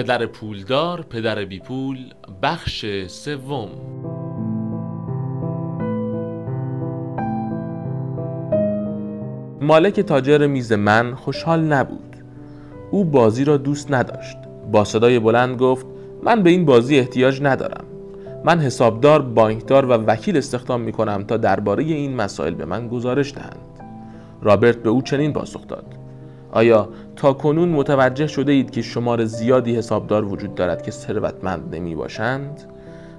پدر پولدار پدر بیپول بخش سوم. مالک تاجر میز من خوشحال نبود. او بازی را دوست نداشت. با صدای بلند گفت من به این بازی احتیاج ندارم. من حسابدار، بانکدار و وکیل استخدام می کنم تا درباره این مسائل به من گزارش دهند. رابرت به او چنین پاسخ داد: آیا تا کنون متوجه شده اید که شمار زیادی حسابدار وجود دارد که ثروتمند نمی باشند؟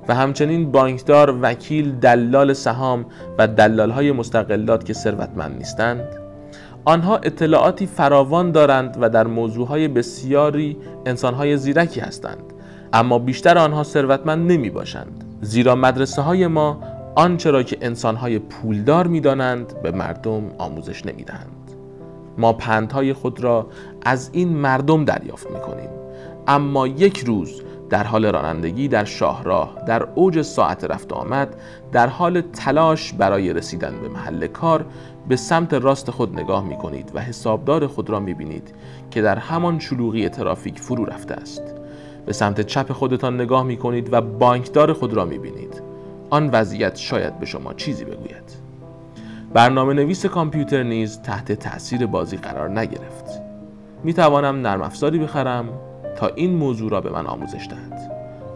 و همچنین بانکدار، وکیل، دلال سهام و دلال های مستقلات که ثروتمند نیستند؟ آنها اطلاعاتی فراوان دارند و در موضوعهای بسیاری انسانهای زیرکی هستند اما بیشتر آنها ثروتمند نمی باشند زیرا مدرسه های ما آنچه را که انسان های پولدار می دانند به مردم آموزش نمی دهند ما پندهای خود را از این مردم دریافت می کنیم اما یک روز در حال رانندگی در شاهراه در اوج ساعت رفت آمد در حال تلاش برای رسیدن به محل کار به سمت راست خود نگاه می کنید و حسابدار خود را می بینید که در همان شلوغی ترافیک فرو رفته است. به سمت چپ خودتان نگاه می کنید و بانکدار خود را می بینید آن وضعیت شاید به شما چیزی بگوید. برنامه نویس کامپیوتر نیز تحت تاثیر بازی قرار نگرفت. می توانم نرم افزاری بخرم تا این موضوع را به من آموزش دهد.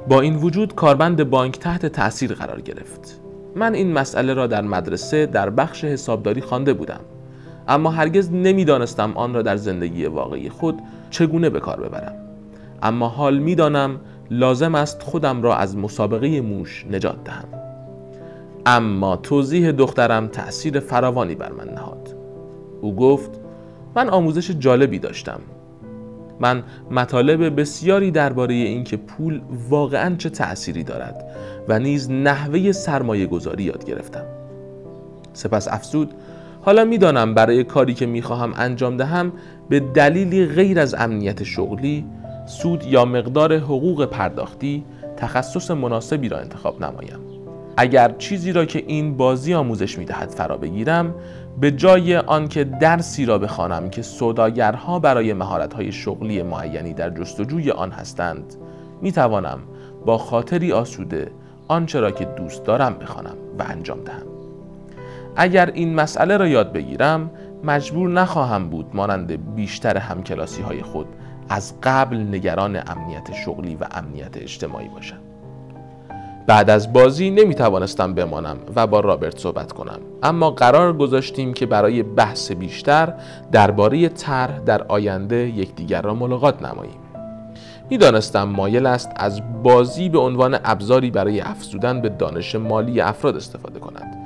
با این وجود کاربند بانک تحت تاثیر قرار گرفت. من این مسئله را در مدرسه در بخش حسابداری خوانده بودم. اما هرگز نمی‌دانستم آن را در زندگی واقعی خود چگونه به کار ببرم. اما حال می‌دانم لازم است خودم را از مسابقه موش نجات دهم. اما توضیح دخترم تأثیر فراوانی بر من نهاد. او گفت من آموزش جالبی داشتم. من مطالب بسیاری درباره اینکه پول واقعا چه تأثیری دارد و نیز نحوه سرمایه گذاری یاد گرفتم. سپس افزود حالا می‌دانم برای کاری که می‌خواهم انجام دهم به دلیلی غیر از امنیت شغلی سود یا مقدار حقوق پرداختی تخصص مناسبی را انتخاب نمایم. اگر چیزی را که این بازی آموزش می‌دهد فرا بگیرم به جای آنکه درسی را بخوانم که سوداگرها برای مهارت‌های شغلی معینی در جستجوی آن هستند می توانم با خاطری آسوده آنچه را که دوست دارم بخوانم و انجام دهم. اگر این مسئله را یاد بگیرم مجبور نخواهم بود مانند بیشتر همکلاسی های خود از قبل نگران امنیت شغلی و امنیت اجتماعی باشم. بعد از بازی نمی توانستم بمانم و با رابرت صحبت کنم. اما قرار گذاشتیم که برای بحث بیشتر درباره طرح در آینده یکدیگر را ملاقات نماییم. می‌دانستم مایل است از بازی به عنوان ابزاری برای افزودن به دانش مالی افراد استفاده کند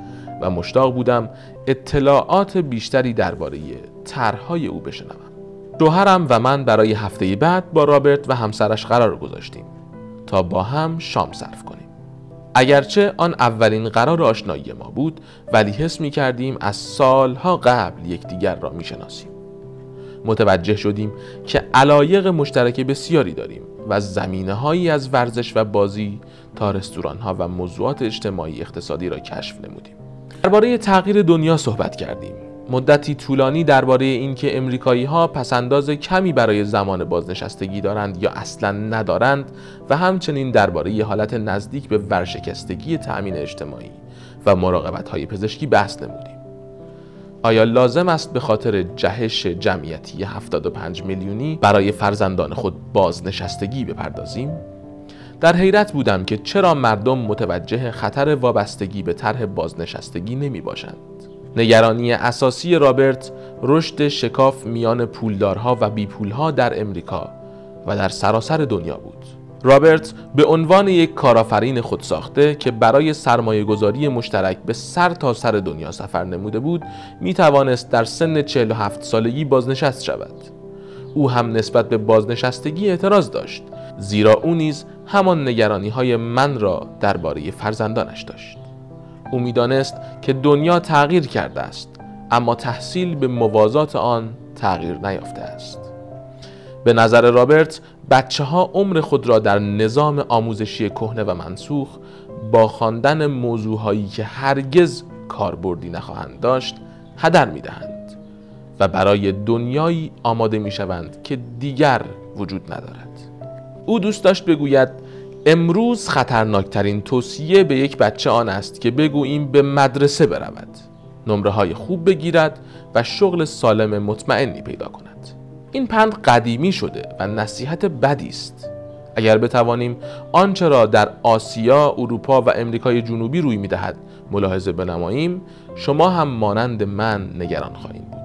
و مشتاق بودم اطلاعات بیشتری درباره طرحهای او بشنوم. شوهرم و من برای هفته بعد با رابرت و همسرش قرار گذاشتیم تا با هم شام صرف کنیم. اگرچه آن اولین قرار آشنایی ما بود ولی حس می کردیم از سالها قبل یکدیگر را می شناسیم. متوجه شدیم که علایق مشترک بسیاری داریم و زمینه هایی از ورزش و بازی تا رستوران ها و موضوعات اجتماعی اقتصادی را کشف نمودیم. درباره تغییر دنیا صحبت کردیم. مدتی طولانی درباره اینکه امریکایی ها پسنداز کمی برای زمان بازنشستگی دارند یا اصلا ندارند و همچنین درباره حالت نزدیک به ورشکستگی تأمین اجتماعی و مراقبت های پزشکی بحث نمودیم. آیا لازم است به خاطر جهش جمعیتی 75 میلیونی برای فرزندان خود بازنشستگی بپردازیم؟ در حیرت بودم که چرا مردم متوجه خطر وابستگی به طرح بازنشستگی نمی باشند. نگرانی اساسی رابرت رشد شکاف میان پولدارها و بیپولها در امریکا و در سراسر دنیا بود. رابرت به عنوان یک کارآفرین خودساخته که برای سرمایه گذاری مشترک به سر تا سر دنیا سفر نموده بود می توانست در سن 47 سالگی بازنشست شود او هم نسبت به بازنشستگی اعتراض داشت زیرا او نیز همان نگرانی های من را درباره فرزندانش داشت او می‌دانست که دنیا تغییر کرده است اما تحصیل به موازات آن تغییر نیافته است. به نظر رابرت بچه ها عمر خود را در نظام آموزشی کهنه و منسوخ با خواندن موضوعهایی که هرگز کاربردی نخواهند داشت هدر می دهند و برای دنیایی آماده می شوند که دیگر وجود ندارد. او دوست داشت بگوید امروز خطرناکترین توصیه به یک بچه آن است که بگوییم به مدرسه برود. نمره های خوب بگیرد و شغل سالم مطمئنی پیدا کند. این پند قدیمی شده و نصیحت بدی است. اگر بتوانیم آنچه را در آسیا، اروپا و امریکای جنوبی روی می‌دهد ملاحظه بنماییم شما هم مانند من نگران خواهیم بود.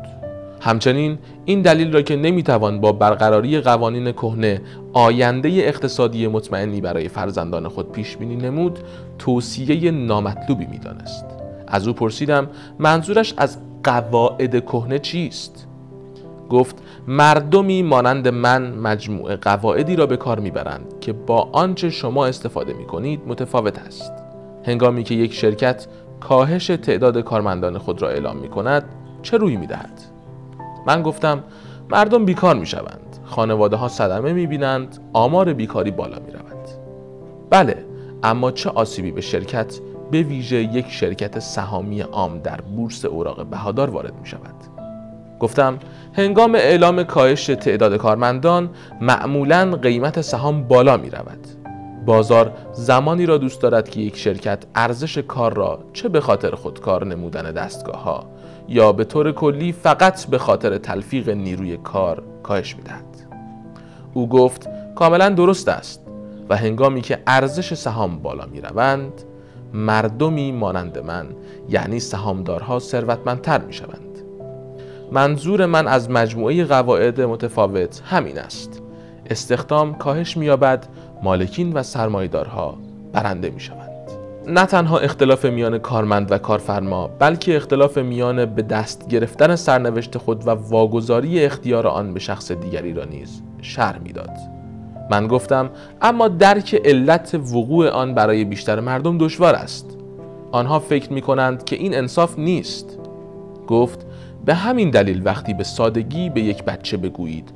همچنین این دلیل را که نمی‌توان با برقراری قوانین کهنه آینده اقتصادی مطمئنی برای فرزندان خود پیش بینی نمود توصیه نامطلوبی می‌دانست. از او پرسیدم منظورش از قواعد کهنه چیست؟ گفت مردمی مانند من مجموعه قواعدی را به کار می‌برند که با آنچه شما استفاده می کنید متفاوت است. هنگامی که یک شرکت کاهش تعداد کارمندان خود را اعلام می کند چه روی می دهد؟ من گفتم مردم بیکار می شوند خانواده ها صدمه می بینند آمار بیکاری بالا می رود بله اما چه آسیبی به شرکت به ویژه یک شرکت سهامی عام در بورس اوراق بهادار وارد می شود گفتم هنگام اعلام کاهش تعداد کارمندان معمولا قیمت سهام بالا می رود بازار زمانی را دوست دارد که یک شرکت ارزش کار را چه به خاطر خودکار نمودن دستگاه ها یا به طور کلی فقط به خاطر تلفیق نیروی کار کاهش می‌دهد. او گفت کاملا درست است و هنگامی که ارزش سهام بالا می روند مردمی مانند من یعنی سهامدارها ثروتمندتر می شوند منظور من از مجموعه قواعد متفاوت همین است. استخدام کاهش مییابد مالکین و سرمایدارها برنده می شوند. نه تنها اختلاف میان کارمند و کارفرما بلکه اختلاف میان به دست گرفتن سرنوشت خود و واگذاری اختیار آن به شخص دیگری را نیز شر می‌داد. من گفتم اما درک علت وقوع آن برای بیشتر مردم دشوار است. آنها فکر می کنند که این انصاف نیست. گفت به همین دلیل وقتی به سادگی به یک بچه بگویید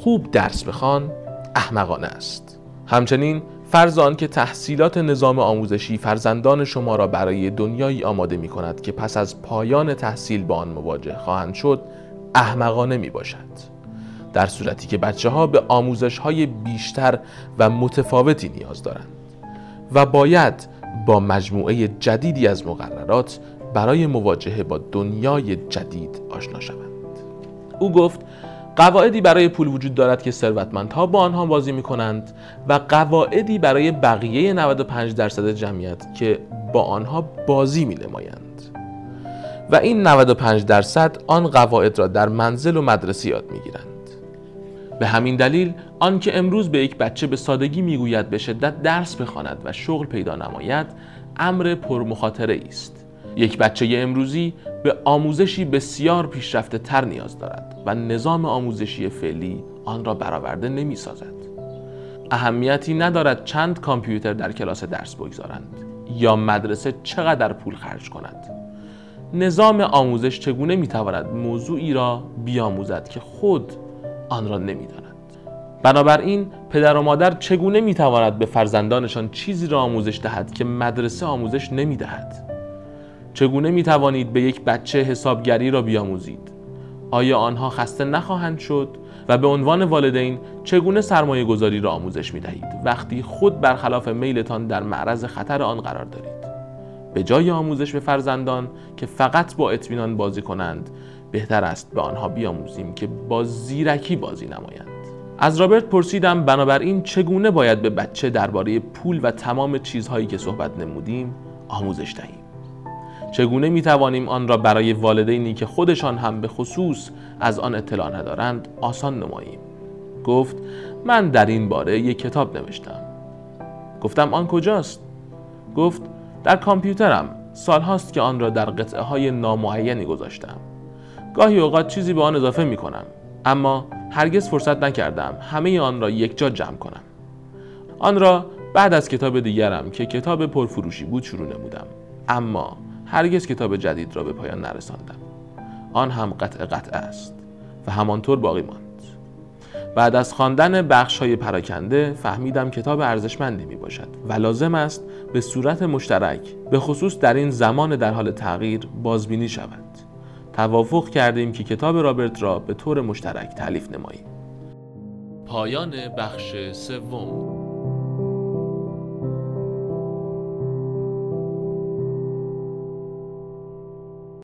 خوب درس بخوان احمقانه است. همچنین فرض آن که تحصیلات نظام آموزشی فرزندان شما را برای دنیایی آماده می کند که پس از پایان تحصیل با آن مواجه خواهند شد احمقانه می باشد در صورتی که بچه ها به آموزش های بیشتر و متفاوتی نیاز دارند و باید با مجموعه جدیدی از مقررات برای مواجهه با دنیای جدید آشنا شوند. او گفت قواعدی برای پول وجود دارد که ثروتمندها با آنها بازی می کنند و قواعدی برای بقیه 95 درصد جمعیت که با آنها بازی می نمایند و این 95 درصد آن قواعد را در منزل و مدرسه یاد می گیرند به همین دلیل آنکه امروز به یک بچه به سادگی می‌گوید به شدت درس بخواند و شغل پیدا نماید امر پرمخاطره است. یک بچه امروزی به آموزشی بسیار پیشرفته تر نیاز دارد و نظام آموزشی فعلی آن را برآورده نمی سازد. اهمیتی ندارد چند کامپیوتر در کلاس درس بگذارند یا مدرسه چقدر پول خرج کند. نظام آموزش چگونه می‌تواند موضوعی را بیاموزد که خود آن را نمی‌داند. بنابراین پدر و مادر چگونه می‌تواند به فرزندانشان چیزی را آموزش دهد که مدرسه آموزش نمی‌دهد؟ چگونه می توانید به یک بچه حسابگری را بیاموزید؟ آیا آنها خسته نخواهند شد؟ و به عنوان والدین چگونه سرمایه گذاری را آموزش می دهید وقتی خود برخلاف میلتان در معرض خطر آن قرار دارید؟ به جای آموزش به فرزندان که فقط با اطمینان بازی کنند بهتر است به آنها بیاموزیم که با زیرکی بازی نمایند از رابرت پرسیدم بنابراین چگونه باید به بچه درباره پول و تمام چیزهایی که صحبت نمودیم آموزش دهیم چگونه می توانیم آن را برای والدینی که خودشان هم به خصوص از آن اطلاع ندارند آسان نماییم؟ گفت من در این باره یک کتاب نوشتم. گفتم آن کجاست؟ گفت در کامپیوترم سال هاست که آن را در قطعه های نامعینی گذاشتم. گاهی اوقات چیزی به آن اضافه می کنم اما هرگز فرصت نکردم همه آن را یک جا جمع کنم. آن را بعد از کتاب دیگرم که کتاب پرفروشی بود شروع نمودم. اما هرگز کتاب جدید را به پایان نرساندم. آن هم قطع قطع است و همانطور باقی ماند. بعد از خواندن بخش های پراکنده فهمیدم کتاب ارزشمندی می باشد و لازم است به صورت مشترک به خصوص در این زمان در حال تغییر بازبینی شود. توافق کردیم که کتاب رابرت را به طور مشترک تعلیف نماییم. پایان بخش سوم.